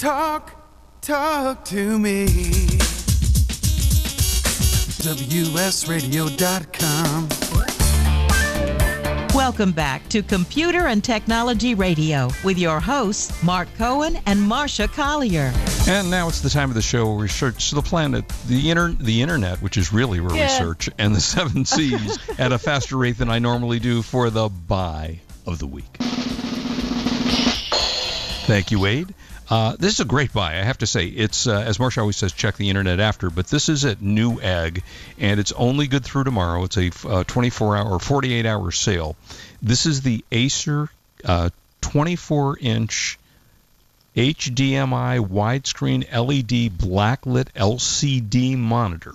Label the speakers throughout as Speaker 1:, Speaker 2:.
Speaker 1: talk, talk to me. WSRadio.com.
Speaker 2: Welcome back to Computer and Technology Radio with your hosts, Mark Cohen and Marcia Collier.
Speaker 3: And now it's the time of the show where we search the planet, the inter- the internet, which is really where
Speaker 4: Yeah.
Speaker 3: we search, and the seven seas at a faster rate than I normally do for the buy of the week. Thank you, Wade. Uh, this is a great buy, I have to say. It's uh, as Marcia always says, check the internet after, but this is at Newegg, and it's only good through tomorrow. It's a uh, 24 hour or 48 hour sale. This is the Acer uh, 24 inch HDMI widescreen LED backlit LCD monitor.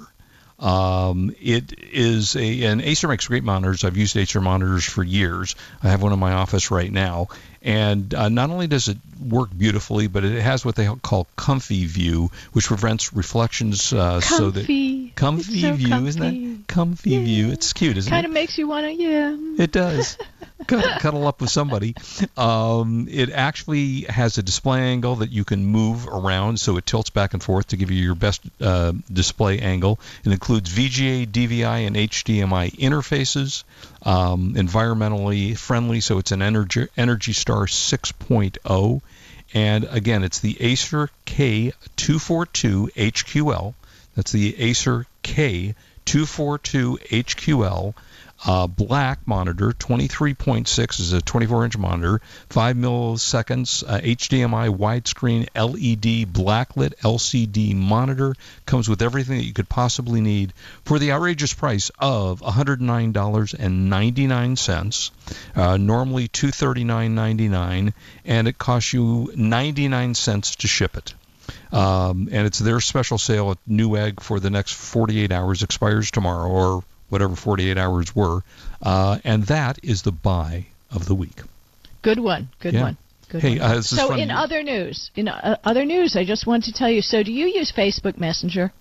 Speaker 3: Um, it is a and Acer makes great monitors. I've used Acer monitors for years. I have one in my office right now, and uh, not only does it work beautifully, but it has what they call comfy view, which prevents reflections. Uh, so that
Speaker 4: Comfy.
Speaker 3: comfy
Speaker 4: so
Speaker 3: view, isn't that comfy view? It's cute, isn't it?
Speaker 4: Kind of makes you want to, yeah.
Speaker 3: It does. cuddle, up with somebody. Um, it actually has a display angle that you can move around, so it tilts back and forth to give you your best uh, display angle. It includes VGA, DVI, and HDMI interfaces. Um, environmentally friendly, so it's an Energy, Energy Star 6.0. And again, it's the Acer K242 HQL. That's the Acer K242 HQL. Uh, black monitor, 23.6 is a 24-inch monitor, 5 milliseconds, uh, HDMI widescreen LED backlit LCD monitor. Comes with everything that you could possibly need for the outrageous price of $109.99. Uh, normally $239.99, and it costs you 99 cents to ship it. Um, and it's their special sale at Newegg for the next 48 hours. Expires tomorrow, or whatever 48 hours were. Uh, and that is the buy of the week.
Speaker 4: Good one. Good
Speaker 3: Yeah.
Speaker 4: one. Good
Speaker 3: Hey,
Speaker 4: one.
Speaker 3: uh,
Speaker 4: so in other news, in uh, other news, I just want to tell you. So do you use Facebook Messenger?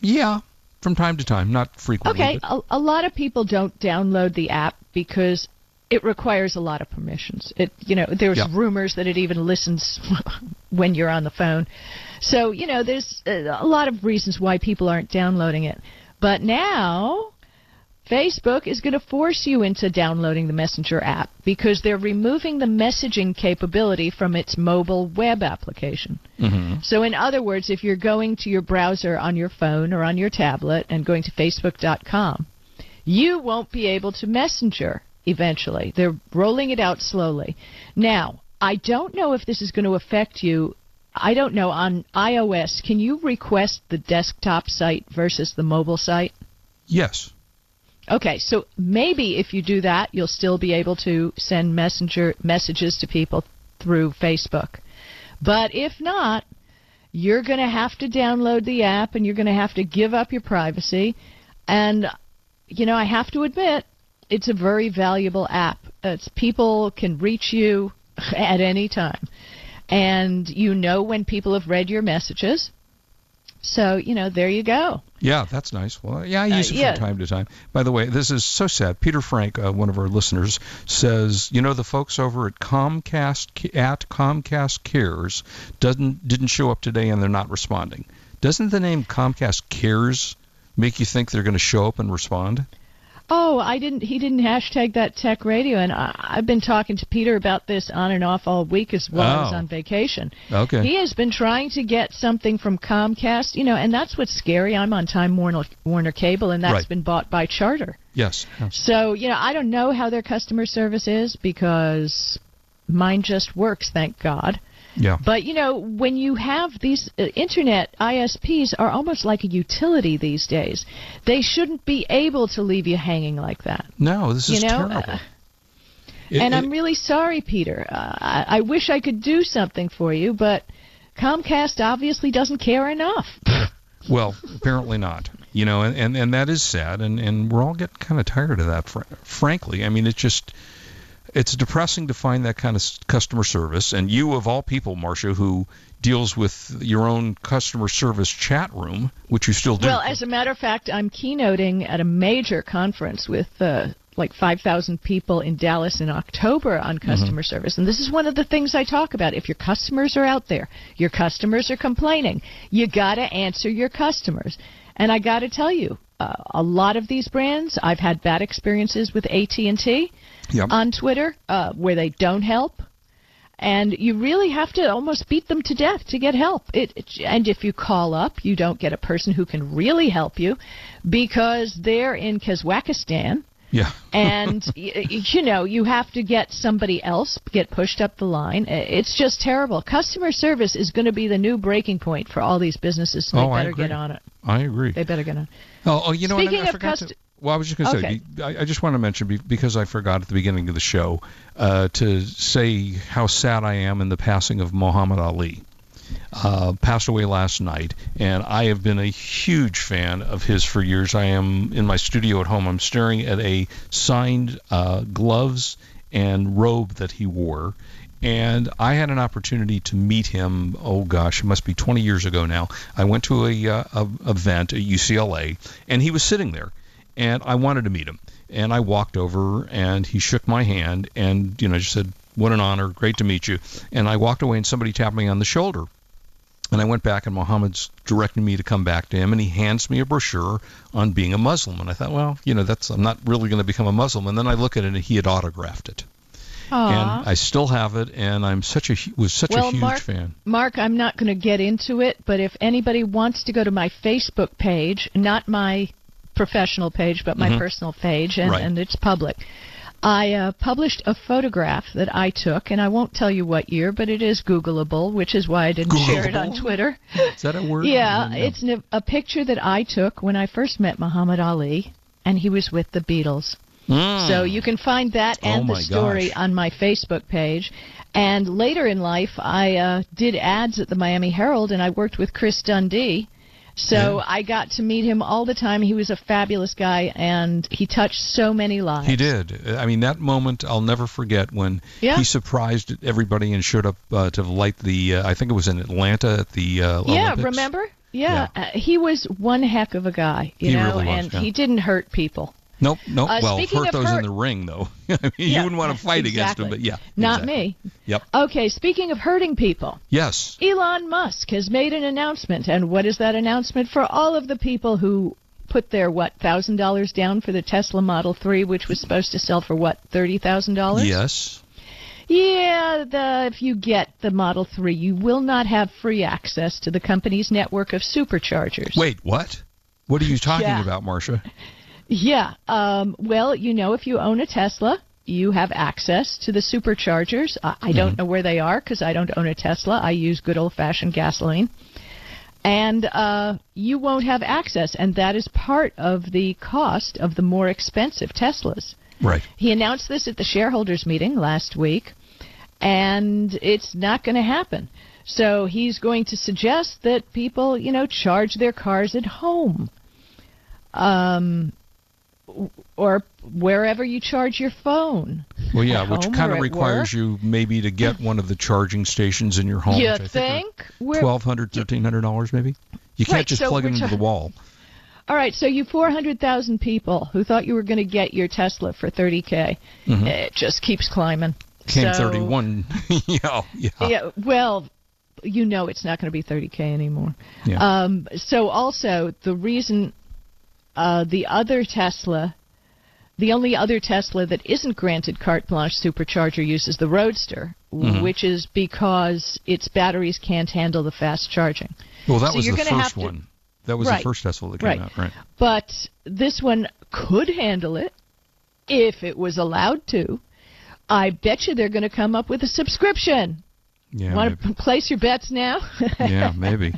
Speaker 3: Yeah, from time to time, not frequently.
Speaker 4: Okay, a, a lot of people don't download the app because it requires a lot of permissions. It, you know, there's
Speaker 3: Yeah.
Speaker 4: rumors that it even listens when you're on the phone. So, you know, there's uh, a lot of reasons why people aren't downloading it. But now Facebook is going to force you into downloading the Messenger app because they're removing the messaging capability from its mobile web application.
Speaker 3: Mhm.
Speaker 4: So, in other words, if you're going to your browser on your phone or on your tablet and going to Facebook.com, you won't be able to messenger eventually. They're rolling it out slowly. Now, I don't know if this is going to affect you. I don't know. On iOS, can you request the desktop site versus the mobile site?
Speaker 3: Yes.
Speaker 4: Okay, so maybe if you do that, you'll still be able to send messenger messages to people through Facebook. But if not, you're going to have to download the app and you're going to have to give up your privacy. And you know, I have to admit, it's a very valuable app. It's people can reach you at any time. And you know when people have read your messages. So, you know, there you go.
Speaker 3: Yeah, that's nice. Well, yeah, I
Speaker 4: Uh,
Speaker 3: use it
Speaker 4: yeah.
Speaker 3: from time to time. By the way, this is so sad. Peter Frank, uh, one of our listeners, says, you know, the folks over at Comcast at Comcast Cares doesn't didn't show up today, and they're not responding. Doesn't the name Comcast Cares make you think they're going to show up and respond?
Speaker 4: Oh, I didn't. He didn't hashtag that tech radio, and I, I've been talking to Peter about this on and off all week as well as
Speaker 3: Oh.
Speaker 4: on vacation.
Speaker 3: Okay.
Speaker 4: He has been trying to get something from Comcast, you know, and that's what's scary. I'm on Time Warner Warner Cable, and that's
Speaker 3: Right.
Speaker 4: been bought by Charter.
Speaker 3: Yes. yes.
Speaker 4: So you know, I don't know how their customer service is because mine just works, thank God.
Speaker 3: Yeah.
Speaker 4: But you know, when you have these uh, internet ISPs are almost like a utility these days. They shouldn't be able to leave you hanging like that.
Speaker 3: No, this
Speaker 4: You
Speaker 3: is
Speaker 4: know,
Speaker 3: terrible.
Speaker 4: uh,
Speaker 3: It-
Speaker 4: and
Speaker 3: it-
Speaker 4: I'm really sorry, Peter. Uh, I, I wish I could do something for you, but Comcast obviously doesn't care enough.
Speaker 3: Well, apparently not. You know, and, and, and that is sad, and, and we're all getting kind of tired of that, fr- frankly. I mean, it's just, it's depressing to find that kind of customer service. And you, of all people, Marcia, who deals with your own customer service chat room, which you still do.
Speaker 4: Well, as a matter of fact, I'm keynoting at a major conference with uh, like 5,000 people in Dallas in October on customer service. And this is one of the things I talk about. If your customers are out there, your customers are complaining, you got to answer your customers. And I got to tell you, uh, a lot of these brands, I've had bad experiences with AT&T
Speaker 3: Yep.
Speaker 4: on Twitter uh, where they don't help. And you really have to almost beat them to death to get help. It, it, and if you call up, you don't get a person who can really help you because they're in Kazakhstan
Speaker 3: yeah.
Speaker 4: and you know you have to get somebody else get pushed up the line. It's just terrible. Customer service is going to be the new breaking point for all these businesses. So
Speaker 3: Oh,
Speaker 4: they
Speaker 3: I
Speaker 4: better get on it.
Speaker 3: I agree.
Speaker 4: They better get on.
Speaker 3: Oh, oh you know what?
Speaker 4: Speaking
Speaker 3: I, I
Speaker 4: of
Speaker 3: forgot
Speaker 4: cust-
Speaker 3: to. Well, I was just going to
Speaker 4: Okay.
Speaker 3: say, I, I just want to mention because I forgot at the beginning of the show uh, to say how sad I am in the passing of Muhammad Ali. Uh, passed away last night, and I have been a huge fan of his for years. I am in my studio at home. I'm staring at a signed uh, gloves and robe that he wore, and I had an opportunity to meet him. Oh gosh, it must be 20 years ago now. I went to a, uh, a event at UCLA, and he was sitting there, and I wanted to meet him. And I walked over, and he shook my hand, and you know, just said, "What an honor, great to meet you." And I walked away, and somebody tapped me on the shoulder. And I went back, and Muhammad's directing me to come back to him, and he hands me a brochure on being a Muslim. And I thought, well, you know, that's I'm not really going to become a Muslim. And then I look at it, and he had autographed it,
Speaker 4: Aw.
Speaker 3: and I still have it, and I'm such a was such
Speaker 4: Well,
Speaker 3: a huge
Speaker 4: Mark-
Speaker 3: fan.
Speaker 4: Mark, I'm not going to get into it, but if anybody wants to go to my Facebook page, not my professional page, but my
Speaker 3: Mhm.
Speaker 4: personal page, and,
Speaker 3: Right.
Speaker 4: and it's public. I uh, published a photograph that I took, and I won't tell you what year, but it is Googleable, which is why I didn't share it on Twitter.
Speaker 3: Is that a word?
Speaker 4: Yeah, it's a picture that I took when I first met Muhammad Ali, and he was with the Beatles.
Speaker 3: Mm.
Speaker 4: So you can find that
Speaker 3: Oh
Speaker 4: and
Speaker 3: my
Speaker 4: the story
Speaker 3: gosh.
Speaker 4: on my Facebook page. And later in life, I uh, did ads at the Miami Herald, and I worked with Chris Dundee. So
Speaker 3: Yeah.
Speaker 4: I got to meet him all the time. He was a fabulous guy, and he touched so many lives.
Speaker 3: He did. I mean, that moment I'll never forget when
Speaker 4: Yeah.
Speaker 3: he surprised everybody and showed up uh, to light the. Uh, I think it was in Atlanta at the uh,
Speaker 4: Yeah,
Speaker 3: Olympics.
Speaker 4: remember? Yeah, Uh, he was one heck of a guy, you
Speaker 3: He
Speaker 4: know,
Speaker 3: really was,
Speaker 4: and
Speaker 3: yeah.
Speaker 4: he didn't hurt people.
Speaker 3: Nope, nope.
Speaker 4: Uh,
Speaker 3: well, hurt those
Speaker 4: hurt-
Speaker 3: in the ring, though. I mean,
Speaker 4: Yeah,
Speaker 3: you wouldn't want to fight against him,
Speaker 4: exactly.
Speaker 3: but yeah.
Speaker 4: Not
Speaker 3: exactly.
Speaker 4: me.
Speaker 3: Yep.
Speaker 4: Okay, speaking of hurting people,
Speaker 3: Yes.
Speaker 4: Elon Musk has made an announcement, and what is that announcement for all of the people who put their what thousand dollars down for the Tesla Model 3, which was supposed to sell for what thirty thousand dollars?
Speaker 3: Yes.
Speaker 4: Yeah, the, if you get the Model 3, you will not have free access to the company's network of superchargers.
Speaker 3: Wait, what? What are you talking
Speaker 4: Yeah.
Speaker 3: about, Marcia?
Speaker 4: Yeah. Um, well, you know, if you own a Tesla, you have access to the superchargers. I, I don't know where they are because I don't own a Tesla. I use good old fashioned gasoline. And uh, you won't have access, and that is part of the cost of the more expensive Teslas.
Speaker 3: Right.
Speaker 4: He announced this at the shareholders meeting last week, and it's not going to happen. So he's going to suggest that people, you know, charge their cars at home, um, or wherever you charge your phone.
Speaker 3: Well, yeah, which kind of requires
Speaker 4: work?
Speaker 3: you maybe to get one of the charging stations in your home.
Speaker 4: you
Speaker 3: which I
Speaker 4: think?
Speaker 3: Twelve hundred, thirteen hundred dollars, maybe. You can't
Speaker 4: Right,
Speaker 3: just
Speaker 4: so
Speaker 3: plug it into
Speaker 4: ta-
Speaker 3: the wall.
Speaker 4: All right, so you 400,000 people who thought you were going to get your Tesla for 30k, it just keeps climbing.
Speaker 3: Mm-hmm. Came
Speaker 4: So-
Speaker 3: thirty-one. yeah, yeah.
Speaker 4: Yeah, well, you know it's not going to be 30k anymore.
Speaker 3: Yeah.
Speaker 4: Um, so also the reason uh, the other Tesla, the only other Tesla that isn't granted carte blanche supercharger use is the Roadster,
Speaker 3: Mm-hmm.
Speaker 4: which is because its batteries can't handle the fast charging.
Speaker 3: Well, that
Speaker 4: So
Speaker 3: was the first
Speaker 4: to-
Speaker 3: one. That was
Speaker 4: Right.
Speaker 3: the first Tesla that came
Speaker 4: Right.
Speaker 3: out, right?
Speaker 4: But this one could handle it if it was allowed to. I bet you they're going to come up with a subscription.
Speaker 3: Yeah,
Speaker 4: Want to place your bets now?
Speaker 3: yeah, maybe.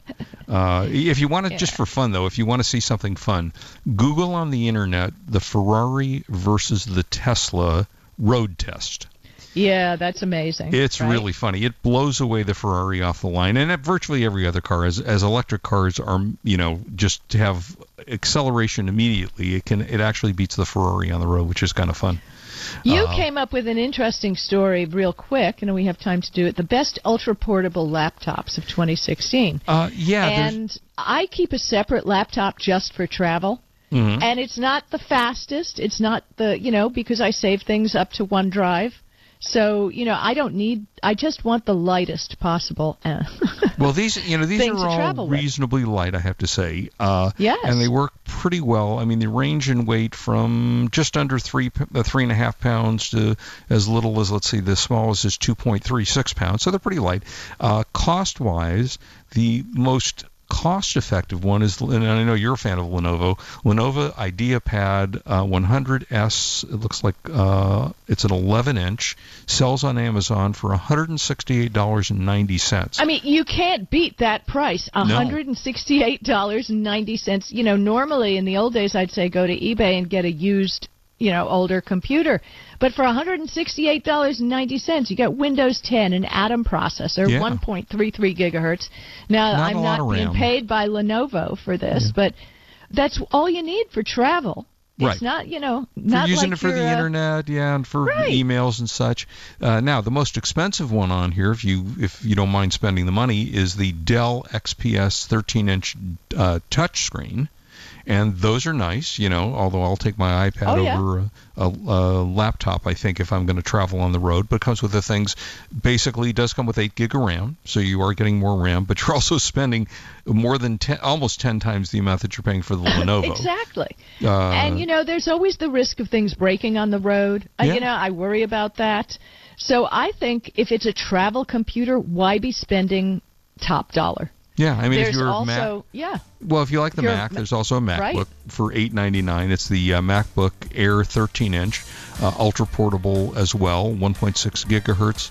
Speaker 3: Uh, if you want to, just for fun though, if you want to see something fun, Google on the internet the Ferrari versus the Tesla road test.
Speaker 4: yeah, that's amazing.
Speaker 3: It's
Speaker 4: right?
Speaker 3: really funny. It blows away the Ferrari off the line, and at virtually every other car, as as electric cars are, you know, just to have acceleration immediately. It can it actually beats the Ferrari on the road, which is kind of fun.
Speaker 4: You
Speaker 3: Uh,
Speaker 4: came up with an interesting story real quick, and we have time to do it. The best ultra portable laptops of 2016.
Speaker 3: Uh, yeah,
Speaker 4: and I keep a separate laptop just for travel.
Speaker 3: Mm-hmm.
Speaker 4: and it's not the fastest. It's not the you know because I save things up to OneDrive. So you know I don't need. I just want the lightest possible. uh,
Speaker 3: Well, these you know these are all
Speaker 4: travel with.
Speaker 3: reasonably light, I have to say. Uh,
Speaker 4: Yes.
Speaker 3: And they work pretty well. I mean, they range in weight from just under three uh, three and a half pounds to as little as let's see, the smallest is 2.36 pounds. So they're pretty light. Uh, cost wise, the most cost effective one is and I know you're a fan of Lenovo Lenovo IdeaPad uh, 100S it looks like uh, it's an 11 inch sells on Amazon for $168.90
Speaker 4: I mean, you can't beat that price.
Speaker 3: No.
Speaker 4: $168.90. You know, normally in the old days, I'd say go to eBay and get a used, you know, older computer. But for $168.90, you get Windows 10, an Atom processor,
Speaker 3: Yeah.
Speaker 4: 1.33 gigahertz. Now,
Speaker 3: Not
Speaker 4: I'm not being paid by Lenovo for this, but that's all you need for travel.
Speaker 3: Right.
Speaker 4: It's not, you know, not for
Speaker 3: using
Speaker 4: like
Speaker 3: it for the
Speaker 4: uh,
Speaker 3: internet, yeah, and for
Speaker 4: Right.
Speaker 3: emails and such. Uh, now, the most expensive one on here, if you if you don't mind spending the money, is the Dell XPS 13-inch uh, touchscreen, and those are nice. You know, although I'll take my iPad
Speaker 4: Oh, yeah.
Speaker 3: over a, a, a laptop, I think, if I'm going to travel on the road. But it comes with the things. Basically, it does come with 8 gig of RAM, so you are getting more RAM, but you're also spending more than 10, almost 10 times the amount that you're paying for the Lenovo.
Speaker 4: Exactly.
Speaker 3: Uh,
Speaker 4: and you know, there's always the risk of things breaking on the road. Uh,
Speaker 3: Yeah.
Speaker 4: You know, I worry about that. So I think if it's a travel computer, why be spending top dollar?
Speaker 3: Yeah, I mean,
Speaker 4: there's
Speaker 3: if you're
Speaker 4: also
Speaker 3: Mac,
Speaker 4: yeah.
Speaker 3: Well, if you like the
Speaker 4: Your
Speaker 3: Mac,
Speaker 4: Ma-
Speaker 3: there's also a MacBook
Speaker 4: Right.
Speaker 3: for $8.99. It's the uh, MacBook Air 13-inch, uh, ultra portable as well, 1.6 gigahertz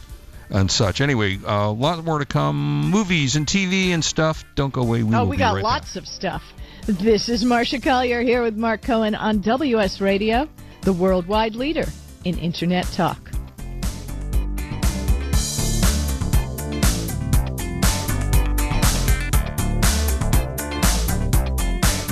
Speaker 3: and such. Anyway, a lot more to come. Movies and TV and stuff. Don't go away. We
Speaker 4: oh, we got
Speaker 3: right
Speaker 4: lots of stuff. This is Marcia Collier here with Mark Cohen on WS Radio, the worldwide leader in internet talk.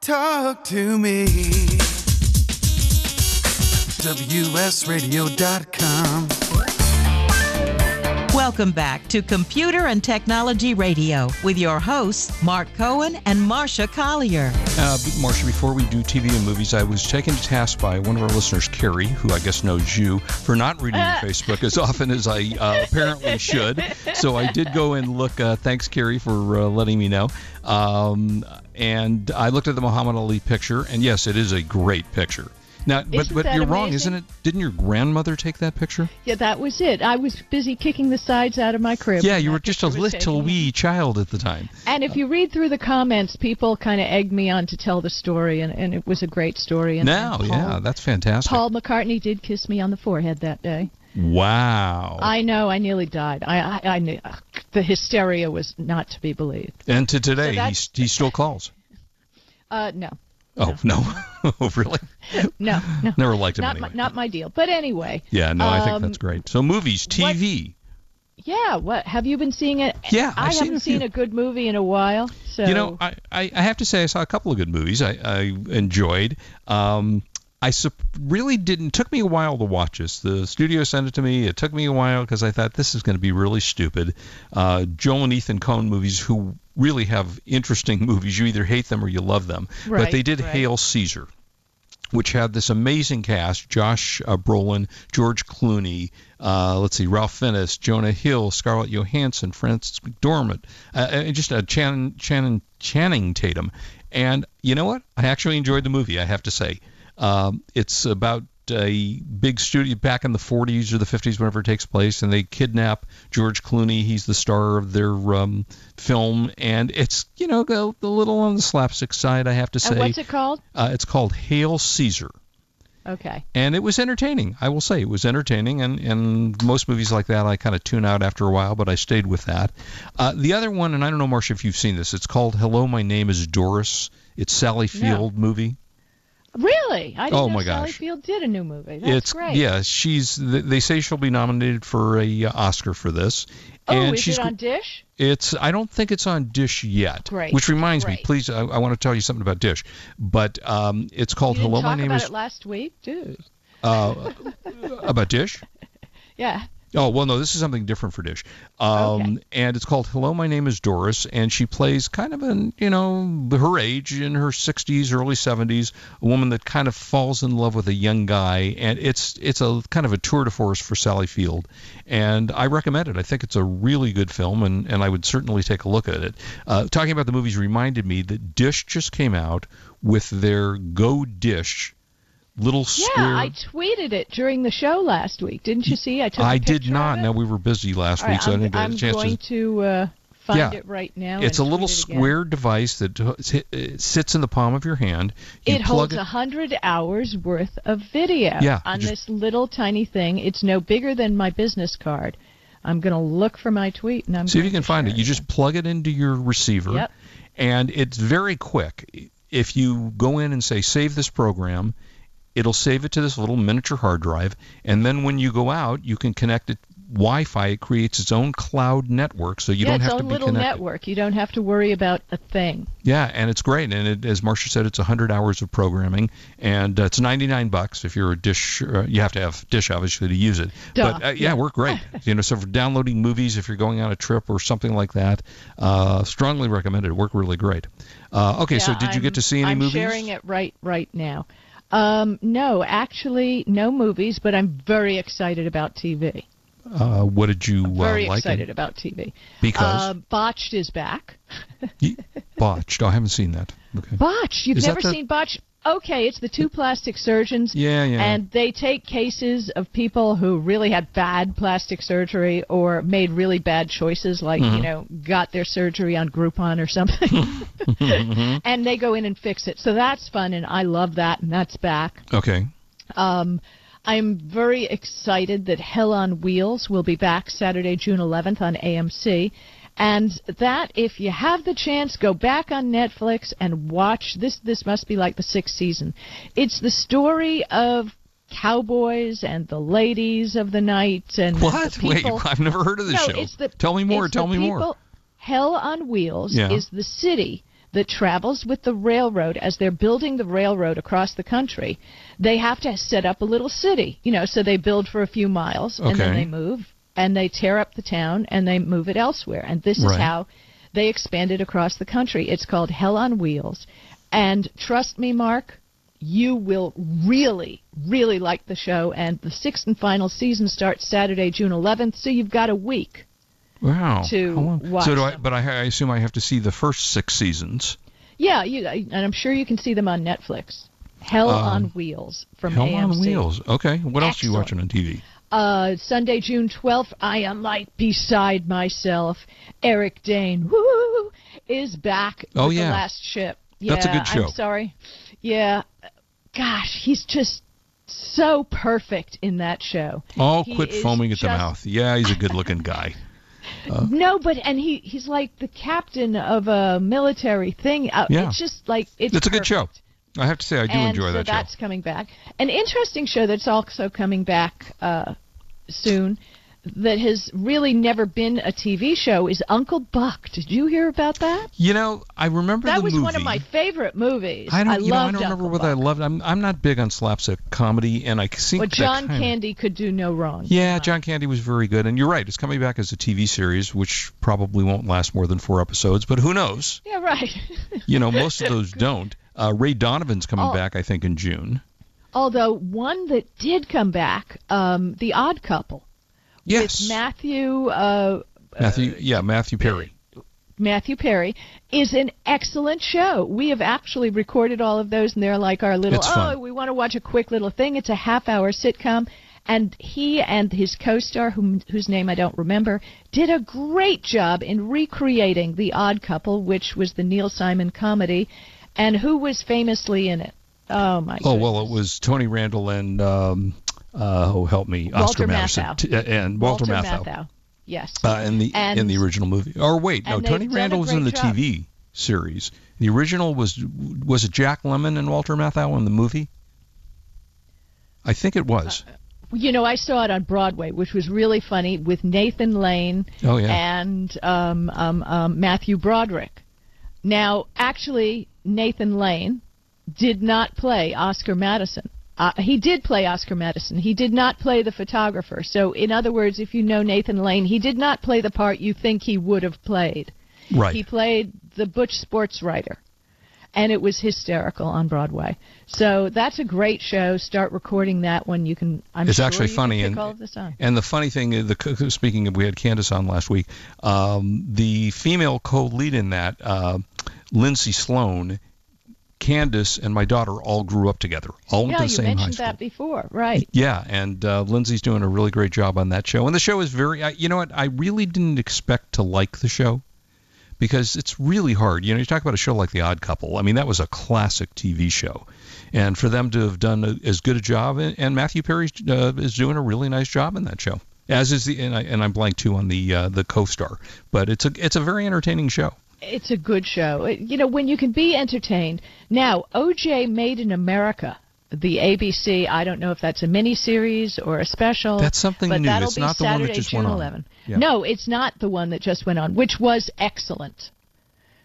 Speaker 1: talk to me. WSRadio.com.
Speaker 2: Welcome back to Computer and Technology Radio with your hosts, Mark Cohen and Marcia Collier.
Speaker 3: Uh, b- Marcia, before we do TV and movies, I was taken to task by one of our listeners, Carrie, who I guess knows you, for not reading your Facebook as often as I uh, apparently should. So I did go and look. Uh, thanks, Carrie, for uh, letting me know. Um, and I looked at the Muhammad Ali picture, and yes, it is a great picture. Now, but,
Speaker 4: Isn't
Speaker 3: but
Speaker 4: that
Speaker 3: you're wrong, isn't it? Didn't your grandmother take that picture?
Speaker 4: Yeah, that was it. I was busy kicking the sides out of my crib.
Speaker 3: Yeah, you were just a little wee child at the time.
Speaker 4: And if you read through the comments, people kind of egged me on to tell the story, and, and it was a great story. And,
Speaker 3: Now,
Speaker 4: and
Speaker 3: yeah, that's fantastic.
Speaker 4: Paul McCartney did kiss me on the forehead that day.
Speaker 3: Wow.
Speaker 4: I know, I nearly died. I, I, I knew the hysteria was not to be believed.
Speaker 3: And to today,
Speaker 4: So
Speaker 3: he, he still calls.
Speaker 4: Uh, no,
Speaker 3: Oh no! oh really?
Speaker 4: no, no.
Speaker 3: Never liked him
Speaker 4: not
Speaker 3: anyway.
Speaker 4: my, not my deal. But anyway.
Speaker 3: Yeah, no, I think
Speaker 4: um,
Speaker 3: that's great. So movies, TV.
Speaker 4: Yeah, what have you been seeing it?
Speaker 3: Yeah,
Speaker 4: I
Speaker 3: I've seen
Speaker 4: haven't
Speaker 3: a
Speaker 4: seen a good movie in a while. So
Speaker 3: You know, I, I, I have to say I saw a couple of good movies I, I enjoyed. Um, I sup- really didn't. Took me a while to watch this. The studio sent it to me. It took me a while because I thought this is going to be really stupid. Uh, Joel and Ethan Coen movies, who really have interesting movies. You either hate them or you love them. but they did
Speaker 5: right.
Speaker 3: Hail Caesar. Which had this amazing cast: Josh uh, Brolin, George Clooney, uh, let's see, Ralph Fiennes, Jonah Hill, Scarlett Johansson, Frances McDormand, uh, and just uh, Channing, Channing, Channing Tatum. And you know what? I actually enjoyed the movie. I have to say, um, it's about a big studio back in the 40s or the 50s, whenever it takes place, and they kidnap George Clooney. He's the star of their um, film, and it's you know a, a little on the slapstick side. I have to say.
Speaker 4: and what's it called?
Speaker 3: Uh, it's called Hail Caesar
Speaker 4: Okay.
Speaker 3: and it was entertaining. I will say it was entertaining, and, and most movies like that I kind of tune out after a while, but I stayed with that. Uh, the other one, and I don't know, Marcia, if you've seen this, it's called Hello, My Name is Doris. It's Sally Field movie.
Speaker 4: Really? I didn't
Speaker 3: Oh,
Speaker 4: know
Speaker 3: my
Speaker 4: Sally
Speaker 3: gosh.
Speaker 4: Field did a new movie. That's
Speaker 3: it's
Speaker 4: great.
Speaker 3: yeah, she's. They say she'll be nominated for a uh, Oscar for this.
Speaker 4: Oh,
Speaker 3: and
Speaker 4: is
Speaker 3: she's
Speaker 4: it on Dish?
Speaker 3: It's. I don't think it's on Dish yet.
Speaker 4: Great,
Speaker 3: Which reminds me, please, I, I want to tell you something about Dish. But um, it's called Hello, My Name
Speaker 4: about
Speaker 3: is
Speaker 4: it last week, dude.
Speaker 3: uh, about Dish.
Speaker 4: Yeah.
Speaker 3: Oh well, no, this is something different for Dish, um, and it's called Hello, My Name is Doris, and she plays kind of an you know her age in her 60s, early 70s, a woman that kind of falls in love with a young guy, and it's it's a kind of a tour de force for Sally Field, and I recommend it. I think it's a really good film, and and I would certainly take a look at it. Uh, talking about the movies reminded me that Dish just came out with their Go Dish little
Speaker 4: Yeah,
Speaker 3: square.
Speaker 4: I tweeted it during the show last week. Didn't you see? I took. a
Speaker 3: I did not.
Speaker 4: It.
Speaker 3: Now we were busy last
Speaker 4: All
Speaker 3: week,
Speaker 4: right,
Speaker 3: so I
Speaker 4: I'm,
Speaker 3: didn't get a chance
Speaker 4: going
Speaker 3: to.
Speaker 4: to uh, find
Speaker 3: Yeah.
Speaker 4: it right now.
Speaker 3: It's a little
Speaker 4: it again.
Speaker 3: square device that uh, si- sits in the palm of your hand. You
Speaker 4: It holds
Speaker 3: it.
Speaker 4: a hundred hours worth of video
Speaker 3: Yeah,
Speaker 4: on
Speaker 3: just-
Speaker 4: this little tiny thing. It's no bigger than my business card. I'm gonna look for my tweet and I'm
Speaker 3: See if you can find it.
Speaker 4: share
Speaker 3: You just plug it into your receiver,
Speaker 4: Yep.
Speaker 3: and it's very quick. If you go in and say save this program, it'll save it to this little miniature hard drive, and then when you go out, you can connect it Wi-Fi. It creates its own cloud network, so you
Speaker 4: yeah,
Speaker 3: don't
Speaker 4: its
Speaker 3: have
Speaker 4: own
Speaker 3: to be
Speaker 4: little
Speaker 3: connected.
Speaker 4: network. You don't have to worry about a thing.
Speaker 3: Yeah, and it's great. And it, as Marcia said, it's 100 hours of programming, and uh, it's 99 bucks if you're a dish. Uh, you have to have dish obviously to use it.
Speaker 4: Duh.
Speaker 3: But uh, yeah, work great. you know, so for downloading movies, if you're going on a trip or something like that, uh, strongly recommended. It worked really great. Uh, okay, so did you
Speaker 4: I'm-
Speaker 3: get to see any
Speaker 4: I'm
Speaker 3: movies?
Speaker 4: sharing it right right now. Um, no, actually, no movies, but I'm very excited about TV.
Speaker 3: Uh, what did you
Speaker 4: Very
Speaker 3: uh, like?
Speaker 4: excited about TV.
Speaker 3: Because?
Speaker 4: uh, Botched is back.
Speaker 3: Botched. Oh, I haven't seen that. Okay.
Speaker 4: Botched. You've
Speaker 3: Is that
Speaker 4: never seen Botched? Okay, it's the two plastic surgeons.
Speaker 3: Yeah, yeah.
Speaker 4: And they take cases of people who really had bad plastic surgery or made really bad choices, like
Speaker 3: Mhm.
Speaker 4: you know, got their surgery on Groupon or something,
Speaker 3: Mhm.
Speaker 4: and they go in and fix it. So that's fun, and I love that, and that's back.
Speaker 3: Okay.
Speaker 4: Um, I'm very excited that Hell on Wheels will be back Saturday, June 11th on AMC. And that, if you have the chance, go back on Netflix and watch this. This must be like the sixth season. It's the story of cowboys and the ladies of the night and
Speaker 3: What? Wait. I've never heard of this
Speaker 4: no,
Speaker 3: show.
Speaker 4: It's the,
Speaker 3: Tell me more. Tell me more.
Speaker 4: Hell on Wheels
Speaker 3: Yeah.
Speaker 4: is the city that travels with the railroad as they're building the railroad across the country. They have to set up a little city, you know, so they build for a few miles and then they move and they tear up the town and they move it elsewhere. And this
Speaker 5: Right.
Speaker 4: is how they expanded across the country. It's called Hell on Wheels. And trust me, Mark, you will really, really like the show. And the sixth and final season starts Saturday, June 11th, so you've got a week.
Speaker 3: Wow.
Speaker 4: to watch
Speaker 3: so do I? But I, I assume I have to see the first six seasons.
Speaker 4: Yeah, you, and I'm sure you can see them on Netflix. Hell
Speaker 3: Um,
Speaker 4: on Wheels from
Speaker 3: Hell
Speaker 4: AMC.
Speaker 3: on Wheels. Okay. What else are you watching on TV?
Speaker 4: Uh, Sunday, June 12th, I am like beside myself. Eric Dane, woo, is back
Speaker 3: Oh, yeah.
Speaker 4: the last ship. Yeah,
Speaker 3: That's a good show.
Speaker 4: I'm sorry. Yeah, gosh, he's just so perfect in that show.
Speaker 3: Oh,
Speaker 4: He
Speaker 3: quit foaming at the mouth. Yeah, he's a good-looking guy. Uh,
Speaker 4: No, but and he he's like the captain of a military thing. Uh,
Speaker 3: Yeah.
Speaker 4: It's just like it's
Speaker 3: it's a good show. I have to say, I do
Speaker 4: and
Speaker 3: enjoy
Speaker 4: so
Speaker 3: that show.
Speaker 4: that's coming back. An interesting show that's also coming back uh, soon that has really never been a TV show is Uncle Buck. Did you hear about that?
Speaker 3: You know, I remember
Speaker 4: that was
Speaker 3: movie.
Speaker 4: one of my favorite movies.
Speaker 3: I don't, you know, I don't remember
Speaker 4: Uncle
Speaker 3: whether I loved. I'm, I'm not big on slapstick comedy, and I think
Speaker 4: Well,
Speaker 3: that
Speaker 4: John Candy could do no wrong.
Speaker 3: Yeah, John Candy was very good, and you're right. It's coming back as a TV series, which probably won't last more than four episodes, but who knows?
Speaker 4: Yeah, right.
Speaker 3: You know, most of those don't. Uh, Ray Donovan's coming
Speaker 4: Oh.
Speaker 3: back, I think, in June.
Speaker 4: Although one that did come back, um, The Odd Couple.
Speaker 3: Yes.
Speaker 4: With Matthew uh,
Speaker 3: Matthew, yeah, Matthew Perry.
Speaker 4: Matthew Perry is an excellent show. We have actually recorded all of those, and they're like our little,
Speaker 3: It's
Speaker 4: oh,
Speaker 3: fun.
Speaker 4: we want to watch a quick little thing. It's a half hour sitcom. And he and his co star, whom, whose name I don't remember, did a great job in recreating The Odd Couple, which was the Neil Simon comedy. And who was famously in it? Oh, my
Speaker 3: Oh well, it was Tony Randall and um, uh, oh help me, Oscar
Speaker 4: Walter
Speaker 3: Madison T- uh, and Walter,
Speaker 4: Matthau. Yes.
Speaker 3: Uh, in the
Speaker 4: And-
Speaker 3: in the original movie. Or wait, no, Tony
Speaker 4: they've done a
Speaker 3: Randall was in the
Speaker 4: job.
Speaker 3: TV series. The original was was it Jack Lemmon and Walter Matthau in the movie? I think it was.
Speaker 4: You know, I saw it on Broadway, which was really funny with Nathan Lane
Speaker 3: Oh, yeah.
Speaker 4: and um, um, um, Matthew Broderick. Now, actually, Nathan Lane did not play Oscar Madison. Uh, he did play Oscar Madison. He did not play the photographer. So, in other words, if you know Nathan Lane, he did not play the part you think he would have played.
Speaker 3: Right.
Speaker 4: He played the butch sports writer, and it was hysterical on Broadway. So that's a great show. Start recording that one. You can. I'm
Speaker 3: it's
Speaker 4: sure
Speaker 3: actually
Speaker 4: you
Speaker 3: funny, and
Speaker 4: all of this on.
Speaker 3: and the funny thing, is the speaking of, we had Candace on last week. Um, the female co-lead in that, uh, Lindsay Sloane, Candace, and my daughter all grew up together, all
Speaker 4: yeah,
Speaker 3: the same high school.
Speaker 4: you mentioned that before, right?
Speaker 3: Yeah, and uh, Lindsay's doing a really great job on that show. And the show is very, I, you know what? I really didn't expect to like the show because it's really hard. You know, you talk about a show like The Odd Couple. I mean, that was a classic TV show, and for them to have done a, as good a job, and, and Matthew Perry uh, is doing a really nice job in that show. As is the, and, I, and I'm blank too on the uh, the co-star, but it's a it's a very entertaining show.
Speaker 4: It's a good show. It- You know, when you can be entertained. Now, OJ Made in America, the ABC. I don't know if that's a mini series or a special.
Speaker 3: That's something
Speaker 4: but
Speaker 3: new.
Speaker 4: That'll
Speaker 3: It's
Speaker 4: be
Speaker 3: not the one that
Speaker 4: Saturday,
Speaker 3: just
Speaker 4: June
Speaker 3: went on.
Speaker 4: 11.
Speaker 3: Yeah.
Speaker 4: No, it's not the one that just went on, which was excellent.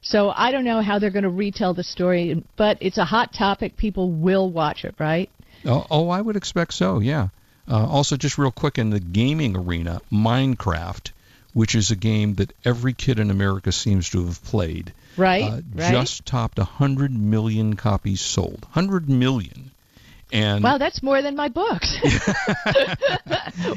Speaker 4: So I don't know how they're going to retell the story, but it's a hot topic. People will watch it, right?
Speaker 3: Oh, oh I would expect so. Yeah. Uh, also, just real quick in the gaming arena, Minecraft, which is a game that every kid in America seems to have played,
Speaker 4: Right,
Speaker 3: uh,
Speaker 4: right.
Speaker 3: just topped 100 million copies sold. 100 million. And
Speaker 4: wow, that's more than my books.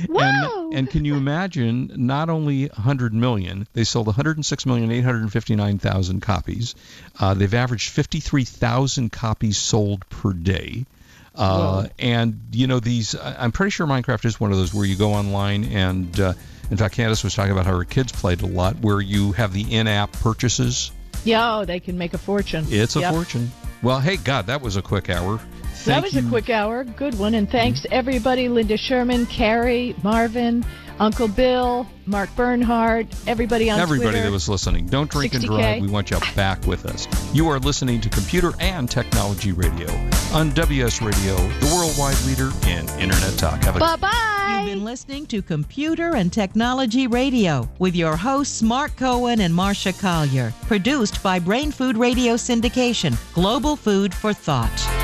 Speaker 4: wow.
Speaker 3: And, and can you imagine not only 100 million, they sold 106,859,000 copies. Uh, they've averaged 53,000 copies sold per day. Uh, and you know these, I'm pretty sure Minecraft is one of those where you go online and, uh, in fact, Candace was talking about how her kids played a lot, where you have the in-app purchases.
Speaker 4: yeah, oh, they can make a fortune.
Speaker 3: It's a
Speaker 4: Yep.
Speaker 3: fortune. Well, hey, God, that was a quick hour.
Speaker 4: So that was
Speaker 3: you.
Speaker 4: a quick hour. Good one. And thanks mm-hmm. everybody Linda Sherman, Carrie, Marvin, Uncle Bill, Mark Bernhardt, everybody on
Speaker 3: Everybody
Speaker 4: Twitter.
Speaker 3: that was listening. Don't drink and
Speaker 4: 60K.
Speaker 3: drive. We want you back with us. You are listening to Computer and Technology Radio on WS Radio, the worldwide leader in Internet talk. Have a
Speaker 4: Bye bye.
Speaker 2: You've been listening to Computer and Technology Radio with your hosts Mark Cohen and Marcia Collier. Produced by Brain Food Radio Syndication, Global Food for Thought.